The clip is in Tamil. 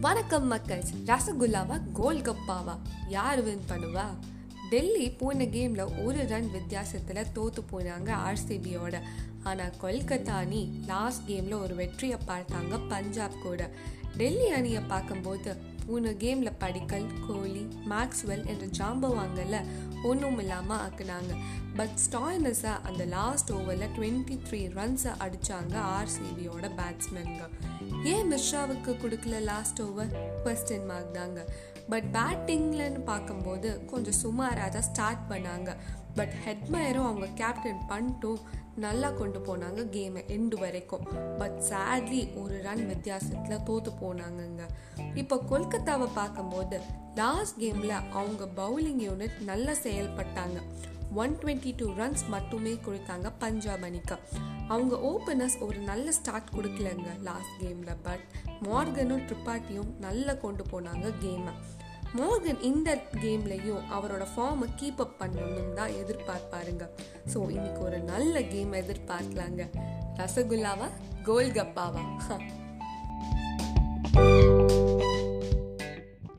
வணக்கம் மக்கள். ரசகுல்லாவா கோல் கப்பாவா யார் வின் பண்ணுவா? டெல்லி போன கேமில் ஒரு ரன் வித்தியாசத்தில் தோற்று போனாங்க ஆர்சிபியோட. ஆனால் கொல்கத்தா அணி லாஸ்ட் கேமில் ஒரு வெற்றியை பார்த்தாங்க பஞ்சாப் கூட. டெல்லி அணியை பார்க்கும்போது போன கேமில் படிக்கல் கோலி மேக்ஸ்வெல் என்ற ஜாம்பவாங்கல்ல ஒன்றும் இல்லாமல் ஆக்குனாங்க. பட் ஸ்டாய்னஸை அந்த லாஸ்ட் ஓவரில் டுவெண்ட்டி த்ரீ ரன்ஸை அடித்தாங்க ஆர்சிபியோட பேட்ஸ்மேனுங்க ஏன் மிர்ஷாவுக்கு கொடுக்கல லாஸ்ட் ஓவர் கொஸ்டின் மார்க் தாங்க. பட் பேட்டிங்லன்னு பார்க்கும்போது கொஞ்சம் சுமாராக தான் ஸ்டார்ட் பண்ணாங்க. பட் ஹெட்மயரும் அவங்க கேப்டன் பண்ணிட்டும். நல்லா கொண்டு போனாங்க கேமை எண்டு வரைக்கும். பட் சேட்லி ஒரு ரன் வித்தியாசத்தில் தோற்று போனாங்கங்க. இப்போ கொல்கத்தாவை பார்க்கும்போது லாஸ்ட் கேமில் அவங்க பவுலிங் யூனிட் நல்லா செயல்பட்டாங்க. ஒன் டுவெண்ட்டி டூ ரன்ஸ் மட்டுமே கொடுத்தாங்க பஞ்சாப் அணிக்கு. அவங்க ஓப்பனர்ஸ் ஒரு நல்ல ஸ்டார்ட் கொடுக்கலங்க லாஸ்ட் கேமில் பட் மார்கனும் ட்ரிப்பாட்டியும் நல்லா கொண்டு போனாங்க கேமை மோர்கன் இந்த கேம்லையும் அவரோட ஃபார்மை கீப் அப் பண்ணணும்னு தான் எதிர்பார்ப்பாருங்க ஸோ இன்னைக்கு ஒரு நல்ல கேம் எதிர்பார்க்கலாங்க. ரசகுல்லாவா? கோல்கப்பாவா?